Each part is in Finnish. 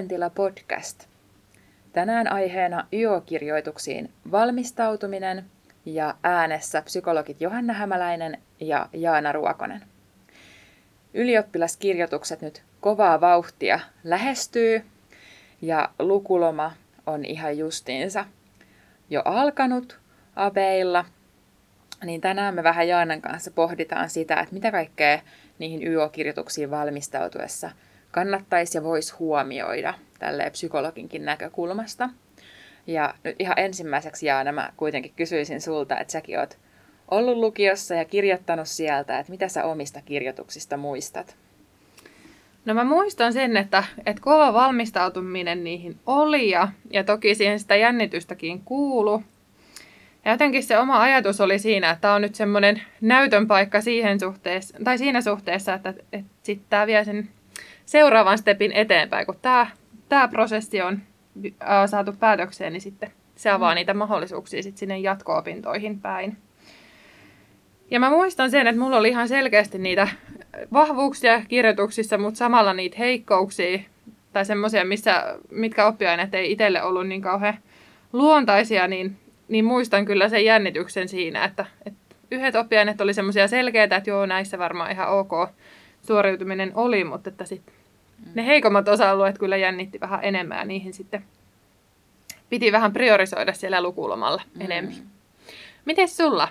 Mielentila podcast. Tänään aiheena YO-kirjoituksiin valmistautuminen ja äänessä psykologit Johanna Hämäläinen ja Jaana Ruokonen. Ylioppilaskirjoitukset nyt kovaa vauhtia lähestyy ja lukuloma on ihan justiinsa jo alkanut abeilla. Niin tänään me vähän Jaanan kanssa pohditaan sitä, että mitä kaikkea niihin YO-kirjoituksiin valmistautuessa kannattaisi ja voisi huomioida tälle psykologinkin näkökulmasta. Ja nyt ihan ensimmäiseksi Jaana mä kuitenkin kysyisin sulta, että säkin oot ollut lukiossa ja kirjoittanut sieltä, että mitä sä omista kirjoituksista muistat? No mä muistan sen, että, että kova valmistautuminen niihin oli ja, ja toki siihen sitä jännitystäkin kuulu. Ja jotenkin se oma ajatus oli siinä, että tämä on nyt semmoinen näytön paikka siihen suhteessa, tai siinä suhteessa, että, että sitten tämä vie sen seuraavan stepin eteenpäin, kun tämä, tämä prosessi on saatu päätökseen, niin sitten se avaa mm. niitä mahdollisuuksia sitten sinne jatko-opintoihin päin. Ja mä muistan sen, että mulla oli ihan selkeästi niitä vahvuuksia kirjoituksissa, mutta samalla niitä heikkouksia tai semmoisia, missä, mitkä oppiaineet ei itselle ollut niin kauhean luontaisia, niin, niin muistan kyllä sen jännityksen siinä, että, että yhdet oppiaineet oli semmoisia selkeitä, että joo, näissä varmaan ihan ok suoriutuminen oli, mutta että sit mm. Ne heikommat osa-alueet kyllä jännitti vähän enemmän ja niihin sitten piti vähän priorisoida siellä lukulomalla mm. enemmän. Miten sulla?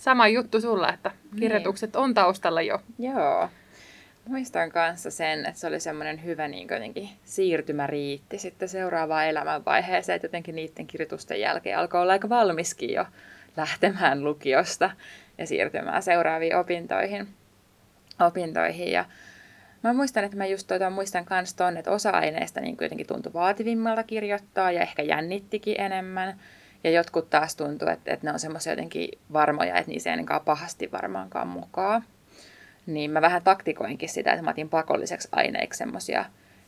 sama juttu sulla, että niin. kirjoitukset niin. on taustalla jo. Joo. Muistan kanssa sen, että se oli semmoinen hyvä niin jotenkin siirtymäriitti sitten seuraavaan elämänvaiheeseen, että jotenkin niiden kirjoitusten jälkeen alkoi olla aika valmiskin jo lähtemään lukiosta ja siirtymään seuraaviin opintoihin. opintoihin. Ja mä muistan, että mä just tuota, muistan myös ton, että osa aineista niin jotenkin tuntui vaativimmalta kirjoittaa ja ehkä jännittikin enemmän. Ja jotkut taas tuntuu, että, että ne on semmoisia jotenkin varmoja, että niissä ei pahasti varmaankaan mukaan. Niin mä vähän taktikoinkin sitä, että mä otin pakolliseksi aineiksi semmoisia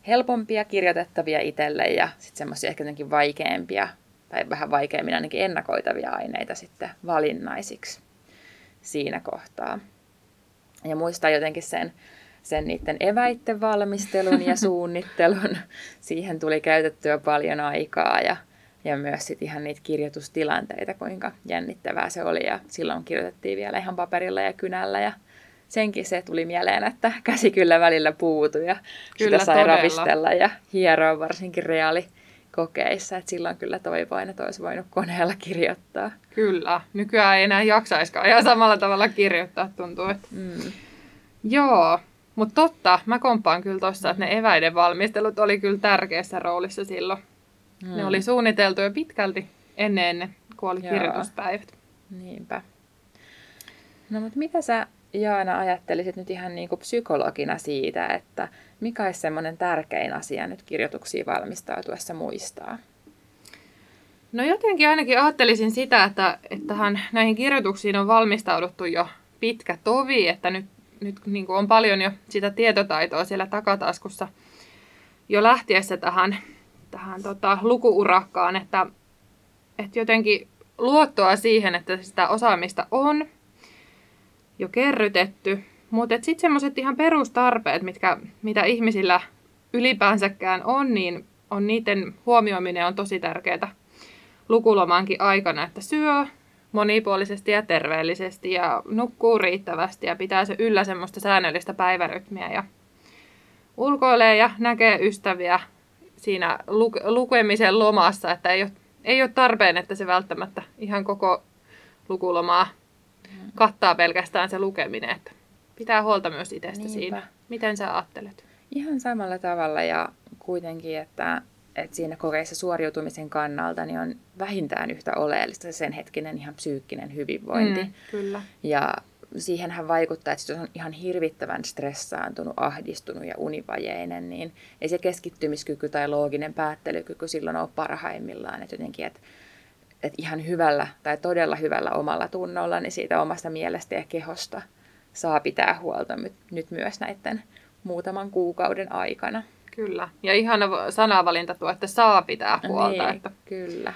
helpompia kirjoitettavia itselle ja sitten semmoisia ehkä jotenkin vaikeampia tai vähän vaikeammin ainakin ennakoitavia aineita sitten valinnaisiksi siinä kohtaa. Ja muistaa jotenkin sen, sen niiden eväitten valmistelun ja suunnittelun. Siihen tuli käytettyä paljon aikaa ja ja myös sit ihan niitä kirjoitustilanteita, kuinka jännittävää se oli. Ja silloin kirjoitettiin vielä ihan paperilla ja kynällä ja senkin se tuli mieleen, että käsi kyllä välillä puutui ja kyllä, sitä sai todella. ravistella ja hieroa varsinkin reaalikokeissa. Et silloin kyllä toivoin, että olisi voinut koneella kirjoittaa. Kyllä. Nykyään ei enää jaksaiskaan ihan samalla tavalla kirjoittaa, tuntuu. Että... Mm. Joo, mutta totta, mä kompaan kyllä tuossa, että ne eväiden valmistelut oli kyllä tärkeässä roolissa silloin. Hmm. Ne oli suunniteltu jo pitkälti ennen, ennen kuin oli Joo. kirjoituspäivät. Niinpä. No mutta mitä sä Jaana ajattelisit nyt ihan niin kuin psykologina siitä, että mikä olisi semmoinen tärkein asia nyt kirjoituksiin valmistautuessa muistaa? No jotenkin ainakin ajattelisin sitä, että, että näihin kirjoituksiin on valmistauduttu jo pitkä tovi, että nyt, nyt niin kuin on paljon jo sitä tietotaitoa siellä takataskussa jo lähtiessä tähän tähän tota, lukuurakkaan, että, että jotenkin luottoa siihen, että sitä osaamista on jo kerrytetty, mutta sitten semmoiset ihan perustarpeet, mitkä, mitä ihmisillä ylipäänsäkään on, niin on niiden huomioiminen on tosi tärkeää lukulomankin aikana, että syö monipuolisesti ja terveellisesti ja nukkuu riittävästi ja pitää se yllä semmoista säännöllistä päivärytmiä ja ulkoilee ja näkee ystäviä siinä lu- lukemisen lomassa, että ei ole, ei ole tarpeen, että se välttämättä ihan koko lukulomaa kattaa pelkästään se lukeminen. Että pitää huolta myös itsestä Niinpä. siinä. Miten sä ajattelet? Ihan samalla tavalla ja kuitenkin, että, että siinä kokeissa suoriutumisen kannalta niin on vähintään yhtä oleellista se sen hetkinen ihan psyykkinen hyvinvointi. Mm, kyllä. Ja siihenhän vaikuttaa, että jos on ihan hirvittävän stressaantunut, ahdistunut ja univajeinen, niin ei se keskittymiskyky tai looginen päättelykyky silloin ole parhaimmillaan. Että jotenkin, että, että ihan hyvällä tai todella hyvällä omalla tunnolla, niin siitä omasta mielestä ja kehosta saa pitää huolta nyt myös näiden muutaman kuukauden aikana. Kyllä. Ja ihana sanavalinta tuo, että saa pitää huolta. Niin, että kyllä.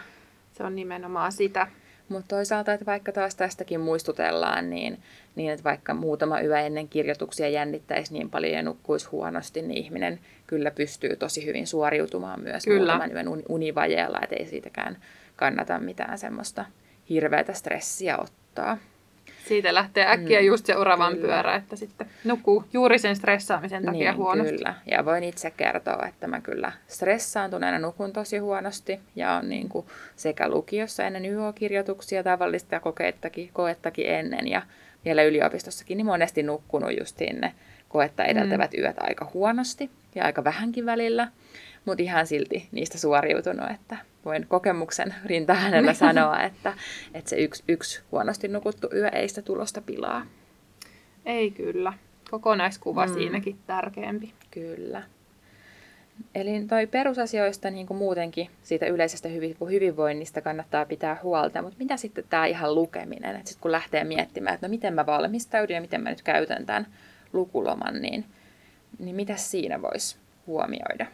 Se on nimenomaan sitä. Mutta toisaalta, että vaikka taas tästäkin muistutellaan, niin, niin että vaikka muutama yö ennen kirjoituksia jännittäisi niin paljon ja nukkuisi huonosti, niin ihminen kyllä pystyy tosi hyvin suoriutumaan myös kyllä. muutaman yön univajeella, että ei siitäkään kannata mitään semmoista hirveätä stressiä ottaa. Siitä lähtee äkkiä mm, just se uravan kyllä. pyörä, että sitten nukkuu juuri sen stressaamisen takia niin, huonosti. Kyllä, ja voin itse kertoa, että mä kyllä stressaantuneena nukun tosi huonosti ja on niin kuin sekä lukiossa ennen YO-kirjoituksia tavallista kokeettakin, koettakin ennen ja vielä yliopistossakin niin monesti nukkunut just sinne koetta edeltävät mm. yöt aika huonosti ja aika vähänkin välillä, mutta ihan silti niistä suoriutunut, että voin kokemuksen rintaäänellä sanoa, että, että se yksi, yksi huonosti nukuttu yö ei sitä tulosta pilaa. Ei kyllä. Kokonaiskuva mm. siinäkin tärkeämpi. Kyllä. Eli toi perusasioista niin kuin muutenkin siitä yleisestä hyvinvoinnista kannattaa pitää huolta, mutta mitä sitten tämä ihan lukeminen, että sit kun lähtee miettimään, että no miten mä valmistaudun ja miten mä nyt käytän tämän lukuloman, niin, niin mitä siinä voisi huomioida?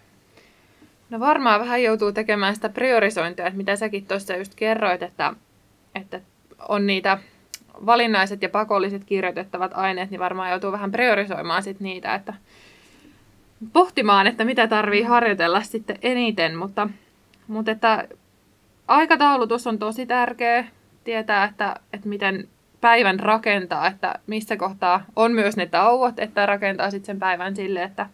No varmaan vähän joutuu tekemään sitä priorisointia, että mitä säkin tuossa just kerroit, että, että on niitä valinnaiset ja pakolliset kirjoitettavat aineet, niin varmaan joutuu vähän priorisoimaan sit niitä, että pohtimaan, että mitä tarvii harjoitella sitten eniten, mutta, mutta että aikataulutus on tosi tärkeä tietää, että, että miten päivän rakentaa, että missä kohtaa on myös ne tauot, että rakentaa sitten sen päivän sille, että,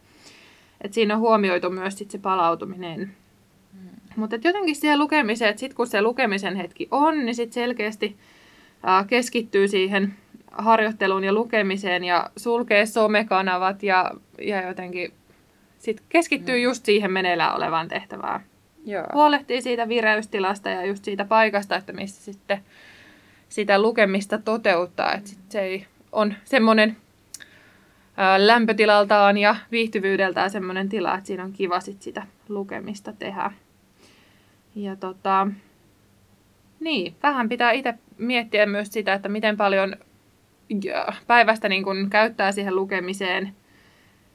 että siinä on huomioitu myös sit se palautuminen. Mm. Mutta jotenkin siihen lukemiseen, että sitten kun se lukemisen hetki on, niin sitten selkeästi ää, keskittyy siihen harjoitteluun ja lukemiseen ja sulkee somekanavat ja, ja jotenkin sit keskittyy mm. just siihen meneillään olevaan tehtävään. Joo. Huolehtii siitä vireystilasta ja just siitä paikasta, että missä sitten sitä lukemista toteuttaa. Että sit se ei on semmoinen lämpötilaltaan ja viihtyvyydeltään semmoinen tila, että siinä on kiva sit sitä lukemista tehdä. Ja tota, niin, vähän pitää itse miettiä myös sitä, että miten paljon päivästä niin kun käyttää siihen lukemiseen.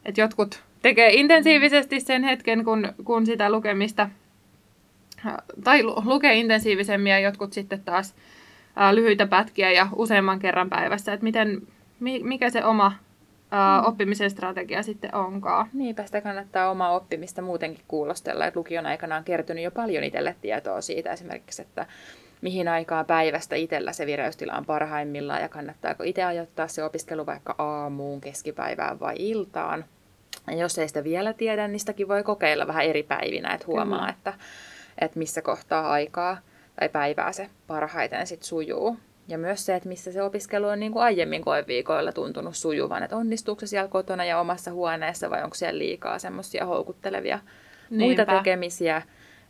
Että jotkut tekee intensiivisesti sen hetken, kun, kun sitä lukemista, tai lukee intensiivisemmin ja jotkut sitten taas lyhyitä pätkiä ja useamman kerran päivässä. Että miten, mikä se oma mm. oppimisen strategia sitten onkaan. Niinpä sitä kannattaa omaa oppimista muutenkin kuulostella, että lukion aikana on kertynyt jo paljon itselle tietoa siitä esimerkiksi, että mihin aikaa päivästä itsellä se vireystila on parhaimmillaan ja kannattaako itse ajoittaa se opiskelu vaikka aamuun, keskipäivään vai iltaan. Ja jos ei sitä vielä tiedä, niin sitäkin voi kokeilla vähän eri päivinä, että huomaa, että, että missä kohtaa aikaa tai päivää se parhaiten sit sujuu. Ja myös se, että missä se opiskelu on niin kuin aiemmin koeviikoilla tuntunut sujuvan, että onnistuuko se siellä kotona ja omassa huoneessa vai onko siellä liikaa semmoisia houkuttelevia Niinpä. muita tekemisiä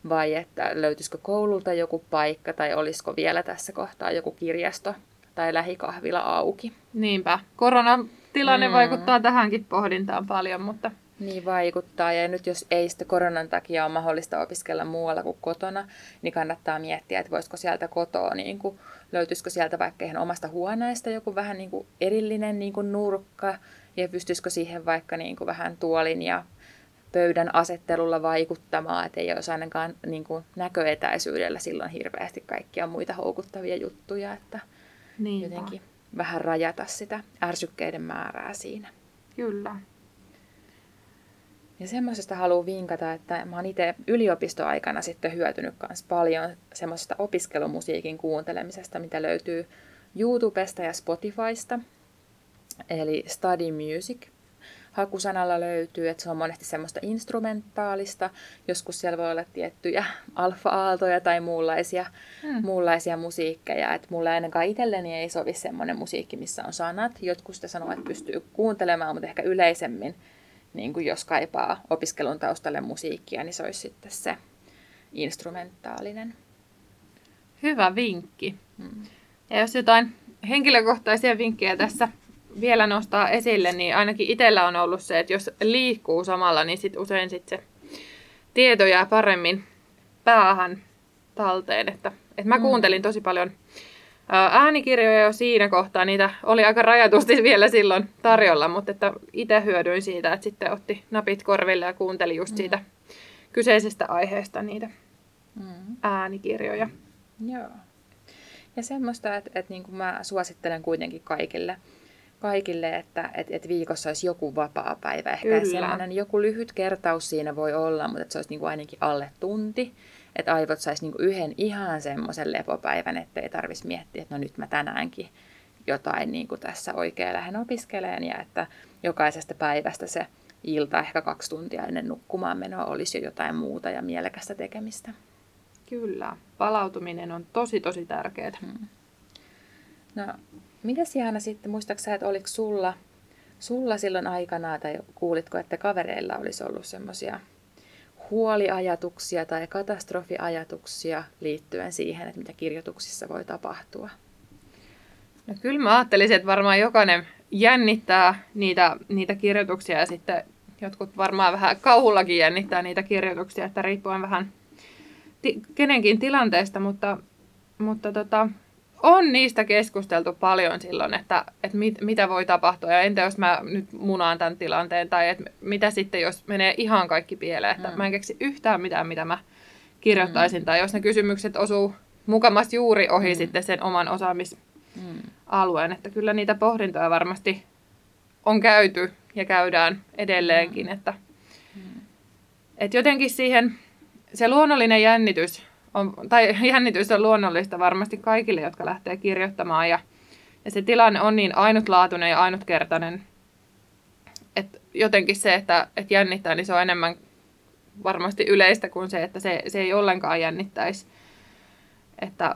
vai että löytyisikö koululta joku paikka tai olisiko vielä tässä kohtaa joku kirjasto tai lähikahvila auki. Niinpä. Koronatilanne mm. vaikuttaa tähänkin pohdintaan paljon, mutta niin vaikuttaa. Ja nyt jos ei sitten koronan takia ole mahdollista opiskella muualla kuin kotona, niin kannattaa miettiä, että voisiko sieltä kotoa, niin kuin, löytyisikö sieltä vaikka ihan omasta huoneesta joku vähän niin kuin erillinen niin kuin nurkka, ja pystyisikö siihen vaikka niin kuin vähän tuolin ja pöydän asettelulla vaikuttamaan, että ei olisi ainakaan niin kuin näköetäisyydellä silloin hirveästi kaikkia muita houkuttavia juttuja, että Niinpä. jotenkin vähän rajata sitä ärsykkeiden määrää siinä. Kyllä. Ja semmoisesta haluan vinkata, että mä oon itse yliopistoaikana sitten hyötynyt myös paljon semmoisesta opiskelumusiikin kuuntelemisesta, mitä löytyy YouTubesta ja Spotifysta. Eli Study Music hakusanalla löytyy, että se on monesti semmoista instrumentaalista. Joskus siellä voi olla tiettyjä alfa-aaltoja tai muunlaisia, hmm. muunlaisia musiikkeja. Että mulle ainakaan itselleni ei sovi semmoinen musiikki, missä on sanat. Jotkut sitä sanoo, että pystyy kuuntelemaan, mutta ehkä yleisemmin niin kuin jos kaipaa opiskelun taustalle musiikkia, niin se olisi sitten se instrumentaalinen. Hyvä vinkki. Hmm. Ja jos jotain henkilökohtaisia vinkkejä tässä vielä nostaa esille, niin ainakin itsellä on ollut se, että jos liikkuu samalla, niin sit usein sit se tieto jää paremmin päähän talteen. Että, että mä mm. kuuntelin tosi paljon äänikirjoja jo siinä kohtaa, niitä oli aika rajatusti vielä silloin tarjolla, mutta että itse hyödyin siitä, että sitten otti napit korville ja kuunteli just siitä mm. kyseisestä aiheesta niitä mm. äänikirjoja. Joo. Ja semmoista, että, että niin kuin mä suosittelen kuitenkin kaikille, kaikille että, että, että viikossa olisi joku vapaa päivä. Ehkä Kyllä. sellainen joku lyhyt kertaus siinä voi olla, mutta että se olisi niin kuin ainakin alle tunti. Että aivot saisi niin yhden ihan semmoisen lepopäivän, ettei tarvitsisi miettiä, että no nyt mä tänäänkin jotain niin kuin tässä oikein lähden opiskeleen ja että jokaisesta päivästä se ilta ehkä kaksi tuntia ennen nukkumaan menoa olisi jo jotain muuta ja mielekästä tekemistä. Kyllä, palautuminen on tosi tosi tärkeää. Hmm. No, mitä Jaana sitten, muistaaksä, että oliko sulla, sulla silloin aikana tai kuulitko, että kavereilla olisi ollut semmoisia huoliajatuksia tai katastrofiajatuksia liittyen siihen, että mitä kirjoituksissa voi tapahtua? No kyllä mä ajattelisin, että varmaan jokainen jännittää niitä, niitä kirjoituksia ja sitten jotkut varmaan vähän kauhullakin jännittää niitä kirjoituksia, että riippuen vähän ti- kenenkin tilanteesta, mutta, mutta tota, on niistä keskusteltu paljon silloin, että, että mit, mitä voi tapahtua ja entä jos mä nyt munaan tämän tilanteen tai että mitä sitten jos menee ihan kaikki pieleen, että mm. mä en keksi yhtään mitään, mitä mä kirjoittaisin mm. tai jos ne kysymykset osuu mukamasti juuri ohi mm. sitten sen oman osaamisalueen, mm. että kyllä niitä pohdintoja varmasti on käyty ja käydään edelleenkin, mm. että, mm. että jotenkin siihen se luonnollinen jännitys on, tai jännitys on luonnollista varmasti kaikille, jotka lähtee kirjoittamaan. Ja, ja se tilanne on niin ainutlaatuinen ja ainutkertainen, että jotenkin se, että, että jännittää, niin se on enemmän varmasti yleistä kuin se, että se, se ei ollenkaan jännittäisi. Että,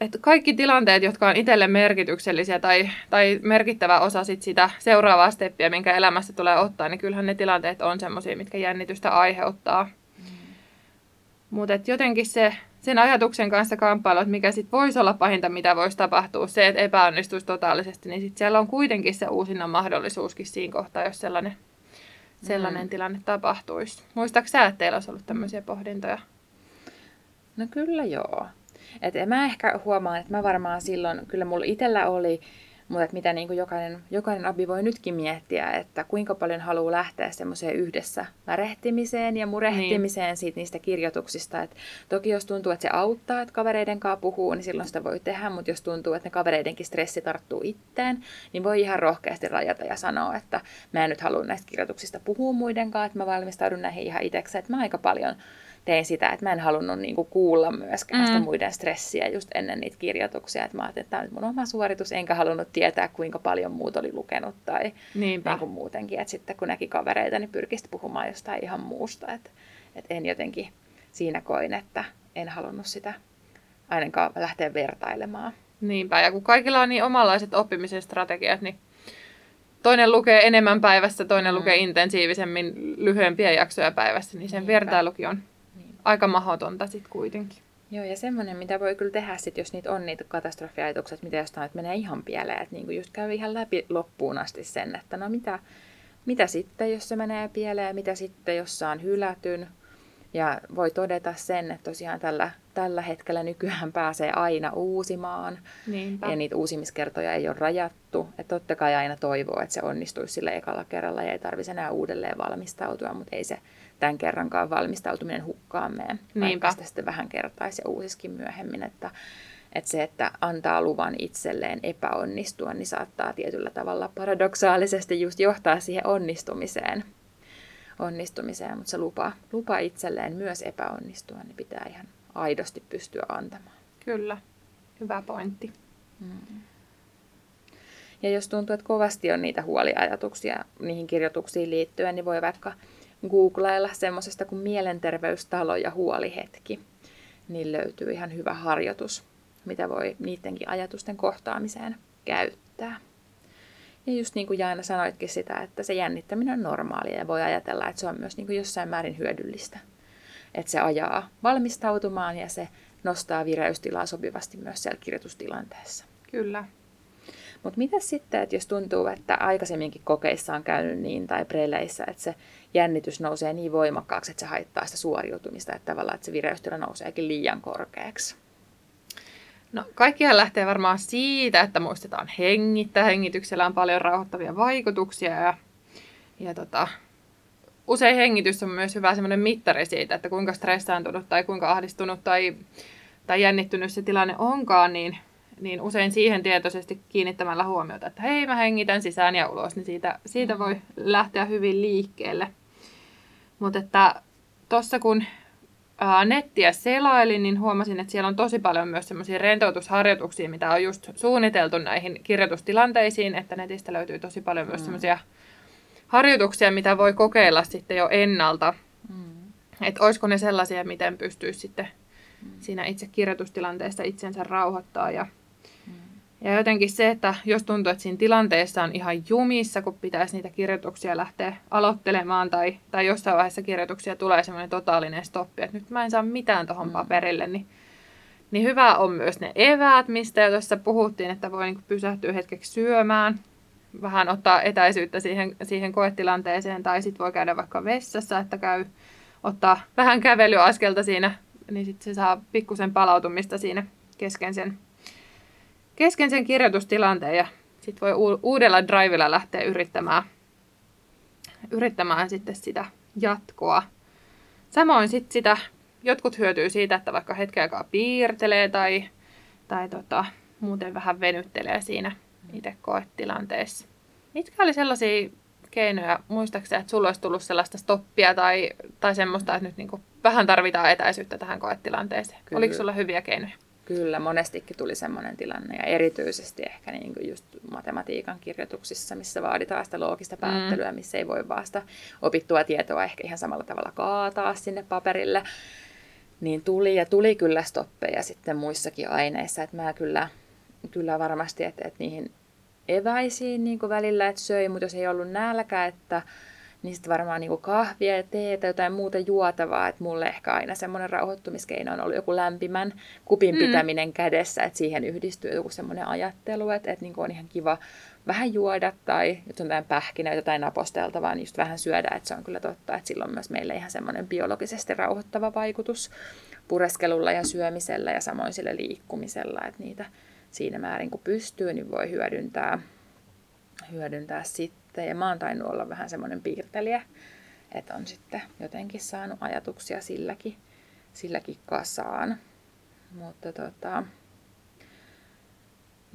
että kaikki tilanteet, jotka on itselle merkityksellisiä tai, tai merkittävä osa sit sitä seuraavaa steppiä, minkä elämässä tulee ottaa, niin kyllähän ne tilanteet on semmoisia, mitkä jännitystä aiheuttaa. Mutta jotenkin se, sen ajatuksen kanssa kamppailu, että mikä sitten voisi olla pahinta, mitä voisi tapahtua, se, että epäonnistuisi totaalisesti, niin sitten siellä on kuitenkin se uusinnan mahdollisuuskin siinä kohtaa, jos sellainen, sellainen mm. tilanne tapahtuisi. Muistaako sä, että teillä olisi ollut tämmöisiä pohdintoja? No kyllä joo. Et mä ehkä huomaan, että mä varmaan silloin, kyllä mulla itsellä oli mutta että mitä niin kuin jokainen, jokainen abi voi nytkin miettiä, että kuinka paljon haluaa lähteä semmoiseen yhdessä märehtimiseen ja murehtimiseen niin. siitä niistä kirjoituksista. Et toki jos tuntuu, että se auttaa, että kavereiden kanssa puhuu, niin silloin sitä voi tehdä, mutta jos tuntuu, että ne kavereidenkin stressi tarttuu itteen, niin voi ihan rohkeasti rajata ja sanoa, että mä en nyt halua näistä kirjoituksista puhua muiden kanssa, että mä valmistaudun näihin ihan itsekseen, että mä aika paljon tein sitä, että mä en halunnut niinku kuulla myöskään mm. sitä muiden stressiä just ennen niitä kirjoituksia. Että mä ajattelin, että tämä on mun oma suoritus, enkä halunnut tietää, kuinka paljon muut oli lukenut tai Niinpä. niin kuin muutenkin. Että sitten kun näki kavereita, niin pyrkisi puhumaan jostain ihan muusta. Että, että en jotenkin siinä koin, että en halunnut sitä ainakaan lähteä vertailemaan. Niinpä, ja kun kaikilla on niin omanlaiset oppimisen strategiat, niin toinen lukee enemmän päivässä, toinen mm. lukee intensiivisemmin lyhyempiä jaksoja päivässä, niin sen Niinpä. vertailukin on aika mahdotonta sitten kuitenkin. Joo, ja semmoinen, mitä voi kyllä tehdä sitten, jos niitä on niitä katastrofiajatuksia, mitä jostain että menee ihan pieleen, että niinku just käy ihan läpi loppuun asti sen, että no mitä, mitä sitten, jos se menee pieleen, mitä sitten, jos saan hylätyn, ja voi todeta sen, että tosiaan tällä, tällä hetkellä nykyään pääsee aina uusimaan. Niinpä. Ja niitä uusimiskertoja ei ole rajattu. Että totta kai aina toivoo, että se onnistuisi sillä ekalla kerralla ja ei tarvitsisi enää uudelleen valmistautua, mutta ei se tämän kerrankaan valmistautuminen hukkaan mene. Niinpä. Vaikka sitten vähän kertaisi ja uusiskin myöhemmin. Että, että se, että antaa luvan itselleen epäonnistua, niin saattaa tietyllä tavalla paradoksaalisesti just johtaa siihen onnistumiseen onnistumiseen, mutta se lupa, lupa itselleen myös epäonnistua, niin pitää ihan aidosti pystyä antamaan. Kyllä, hyvä pointti. Mm. Ja jos tuntuu, että kovasti on niitä huoliajatuksia niihin kirjoituksiin liittyen, niin voi vaikka googlailla semmoisesta kuin mielenterveystalo ja huolihetki. Niin löytyy ihan hyvä harjoitus, mitä voi niidenkin ajatusten kohtaamiseen käyttää. Ja just niin kuin Jaana sanoitkin sitä, että se jännittäminen on normaalia ja voi ajatella, että se on myös niin kuin jossain määrin hyödyllistä. Että se ajaa valmistautumaan ja se nostaa vireystilaa sopivasti myös siellä kirjoitustilanteessa. Kyllä. Mutta mitä sitten, että jos tuntuu, että aikaisemminkin kokeissa on käynyt niin tai preleissä, että se jännitys nousee niin voimakkaaksi, että se haittaa sitä suoriutumista, että tavallaan että se vireystila nouseekin liian korkeaksi? No kaikkihan lähtee varmaan siitä, että muistetaan hengittää. Hengityksellä on paljon rauhoittavia vaikutuksia ja, ja tota, usein hengitys on myös hyvä semmoinen mittari siitä, että kuinka stressaantunut tai kuinka ahdistunut tai, tai jännittynyt se tilanne onkaan, niin, niin usein siihen tietoisesti kiinnittämällä huomiota, että hei mä hengitän sisään ja ulos, niin siitä, siitä voi lähteä hyvin liikkeelle. Mutta että tuossa kun ää, nettiä selailin, niin huomasin, että siellä on tosi paljon myös semmoisia rentoutusharjoituksia, mitä on just suunniteltu näihin kirjoitustilanteisiin, että netistä löytyy tosi paljon myös mm. semmoisia harjoituksia, mitä voi kokeilla sitten jo ennalta. Mm. Että olisiko ne sellaisia, miten pystyisi sitten mm. siinä itse kirjoitustilanteessa itsensä rauhoittaa ja ja jotenkin se, että jos tuntuu, että siinä tilanteessa on ihan jumissa, kun pitäisi niitä kirjoituksia lähteä aloittelemaan, tai, tai jossain vaiheessa kirjoituksia tulee semmoinen totaalinen stoppi, että nyt mä en saa mitään tuohon mm. paperille, niin, niin hyvä on myös ne eväät, mistä jo tuossa puhuttiin, että voi niin pysähtyä hetkeksi syömään, vähän ottaa etäisyyttä siihen, siihen koetilanteeseen, tai sitten voi käydä vaikka vessassa, että käy ottaa vähän kävelyaskelta siinä, niin sitten se saa pikkusen palautumista siinä kesken sen kesken sen kirjoitustilanteen ja sitten voi uudella drivilla lähteä yrittämään, yrittämään sitten sitä jatkoa. Samoin sitten sitä, jotkut hyötyy siitä, että vaikka hetken aikaa piirtelee tai, tai tota, muuten vähän venyttelee siinä itse koetilanteessa. Mitkä oli sellaisia keinoja, muistaakseni, että sulla olisi tullut sellaista stoppia tai, tai semmoista, että nyt niin vähän tarvitaan etäisyyttä tähän koetilanteeseen? Kyllä. Oliko sulla hyviä keinoja? Kyllä, monestikin tuli sellainen tilanne ja erityisesti ehkä niin kuin just matematiikan kirjoituksissa, missä vaaditaan sitä loogista mm. päättelyä, mm. missä ei voi vaan sitä opittua tietoa ehkä ihan samalla tavalla kaataa sinne paperille. Niin tuli ja tuli kyllä stoppeja sitten muissakin aineissa, että mä kyllä, kyllä varmasti, että, että niihin eväisiin niin kuin välillä, että söi, mutta jos ei ollut nälkä, että niin sitten varmaan niin kahvia ja teetä, jotain muuta juotavaa. Että mulle ehkä aina semmoinen rauhoittumiskeino on ollut joku lämpimän kupin mm. pitäminen kädessä, että siihen yhdistyy joku semmoinen ajattelu, että, että niin on ihan kiva vähän juoda tai jotain pähkinä, jotain naposteltavaa, niin just vähän syödä, että se on kyllä totta, että silloin myös meille ihan semmoinen biologisesti rauhoittava vaikutus pureskelulla ja syömisellä ja samoin sillä liikkumisella, että niitä siinä määrin kun pystyy, niin voi hyödyntää, hyödyntää sitten sitten. Ja mä oon tainnut olla vähän semmoinen piirtelijä, että on sitten jotenkin saanut ajatuksia silläkin, silläkin kasaan. Mutta tota,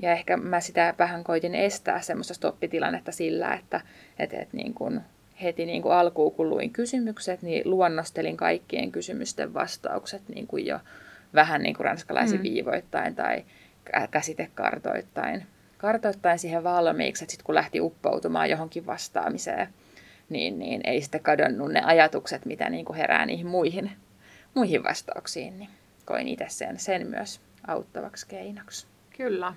ja ehkä mä sitä vähän koitin estää semmoista stoppitilannetta sillä, että et, et niin kun heti niin kuin alkuun, kun luin kysymykset, niin luonnostelin kaikkien kysymysten vastaukset niin kuin jo vähän niin kuin ranskalaisin mm. viivoittain tai käsitekartoittain kartoittain siihen valmiiksi, että sitten kun lähti uppoutumaan johonkin vastaamiseen, niin, niin ei sitten kadonnut ne ajatukset, mitä niin kuin herää niihin muihin, muihin vastauksiin, niin koin itse sen, sen myös auttavaksi keinoksi. Kyllä.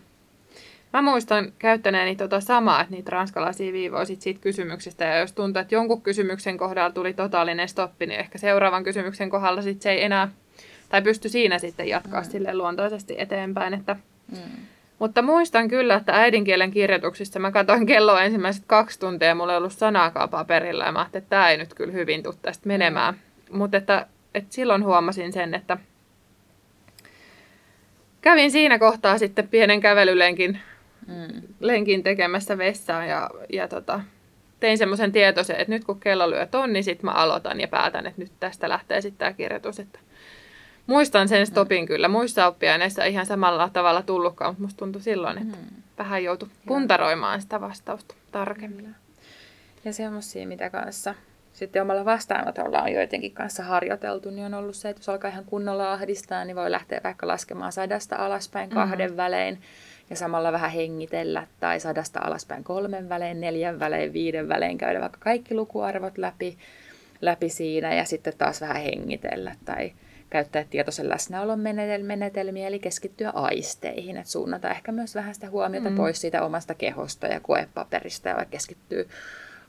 Mä muistan käyttäneeni tota samaa, että niitä ranskalaisia viivoja sit siitä kysymyksestä, ja jos tuntuu, että jonkun kysymyksen kohdalla tuli totaalinen stoppi, niin ehkä seuraavan kysymyksen kohdalla sit se ei enää, tai pysty siinä sitten jatkaa mm. sille luontoisesti eteenpäin, että mm. Mutta muistan kyllä, että äidinkielen kirjoituksissa mä katsoin kelloa ensimmäiset kaksi tuntia ja mulla ei ollut sanaakaan paperilla ja mä ajattelin, että tämä ei nyt kyllä hyvin tule tästä menemään. Mutta että, että silloin huomasin sen, että kävin siinä kohtaa sitten pienen kävelylenkin mm. lenkin tekemässä vessaan ja, ja tota, tein semmoisen tietoisen, että nyt kun kello lyö tonni, niin sitten mä aloitan ja päätän, että nyt tästä lähtee sitten tämä kirjoitus. Että Muistan sen stopin mm. kyllä. Muissa oppiaineissa ihan samalla tavalla tullutkaan, mutta musta tuntui silloin, että mm. vähän joutui puntaroimaan sitä vastausta tarkemmin. Ja semmoisia, mitä kanssa sitten omalla vastaanotolla on joidenkin kanssa harjoiteltu, niin on ollut se, että jos alkaa ihan kunnolla ahdistaa, niin voi lähteä vaikka laskemaan sadasta alaspäin mm-hmm. kahden mm-hmm. välein ja samalla vähän hengitellä tai sadasta alaspäin kolmen välein, neljän välein, viiden välein, käydä vaikka kaikki lukuarvot läpi, läpi siinä ja sitten taas vähän hengitellä tai käyttää tietoisen läsnäolon menetelmiä, eli keskittyä aisteihin, että suunnata ehkä myös vähän sitä huomiota mm. pois siitä omasta kehosta ja koepaperista ja keskittyy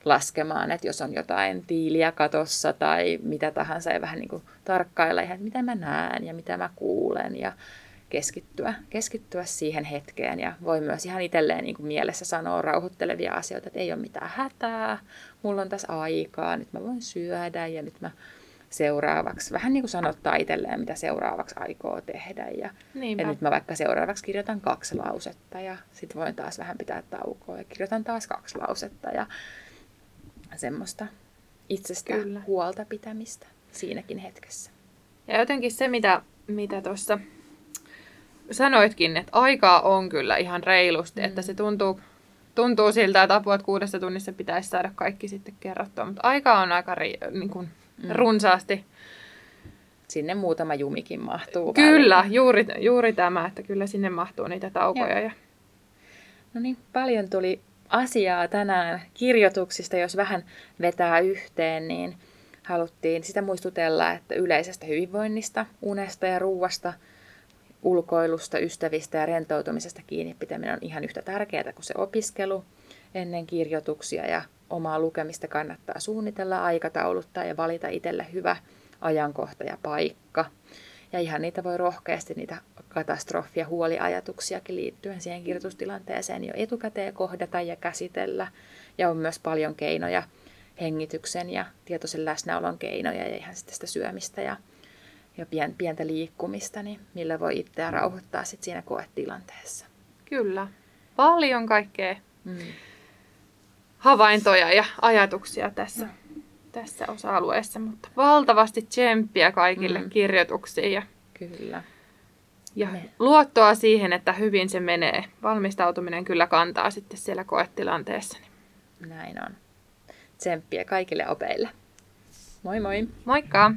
laskemaan, että jos on jotain tiiliä katossa tai mitä tahansa ja vähän niin kuin tarkkailla ihan, mitä mä näen ja mitä mä kuulen ja keskittyä, keskittyä siihen hetkeen ja voi myös ihan itselleen niin kuin mielessä sanoa rauhoittelevia asioita, että ei ole mitään hätää, mulla on tässä aikaa, nyt mä voin syödä ja nyt mä seuraavaksi, vähän niin kuin sanottaa itselleen, mitä seuraavaksi aikoo tehdä. Ja, ja nyt mä vaikka seuraavaksi kirjoitan kaksi lausetta ja sitten voin taas vähän pitää taukoa ja kirjoitan taas kaksi lausetta ja semmoista itsestä Kyllä. huolta pitämistä siinäkin hetkessä. Ja jotenkin se, mitä mitä tuossa sanoitkin, että aikaa on kyllä ihan reilusti, mm. että se tuntuu, tuntuu siltä, että apua, että kuudessa tunnissa pitäisi saada kaikki sitten kerrottua, mutta aikaa on aika ri, niin kuin, mm. runsaasti. Sinne muutama jumikin mahtuu. Kyllä, juuri, juuri tämä, että kyllä sinne mahtuu niitä taukoja. Ja. No niin, paljon tuli asiaa tänään kirjoituksista, jos vähän vetää yhteen, niin haluttiin sitä muistutella, että yleisestä hyvinvoinnista, unesta ja ruuasta, ulkoilusta, ystävistä ja rentoutumisesta kiinni pitäminen on ihan yhtä tärkeää kuin se opiskelu ennen kirjoituksia ja omaa lukemista kannattaa suunnitella, aikatauluttaa ja valita itselle hyvä ajankohta ja paikka. Ja ihan niitä voi rohkeasti, niitä katastrofi- ja huoliajatuksiakin liittyen siihen kirjoitustilanteeseen jo etukäteen kohdata ja käsitellä. Ja on myös paljon keinoja, hengityksen ja tietoisen läsnäolon keinoja ja ihan sitä syömistä ja, ja pien, pientä liikkumista, niin millä voi itseä rauhoittaa sit siinä koetilanteessa. Kyllä. Paljon kaikkea mm. Havaintoja ja ajatuksia tässä. Tässä osa-alueessa, mutta valtavasti tsemppiä kaikille mm. kirjoituksiin ja, kyllä. ja Me. luottoa siihen, että hyvin se menee. Valmistautuminen kyllä kantaa sitten siellä koetilanteessa. Näin on. Tsemppiä kaikille opeille. Moi moi! Moikka!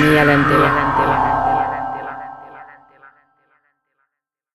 Mielentila. Mielentila.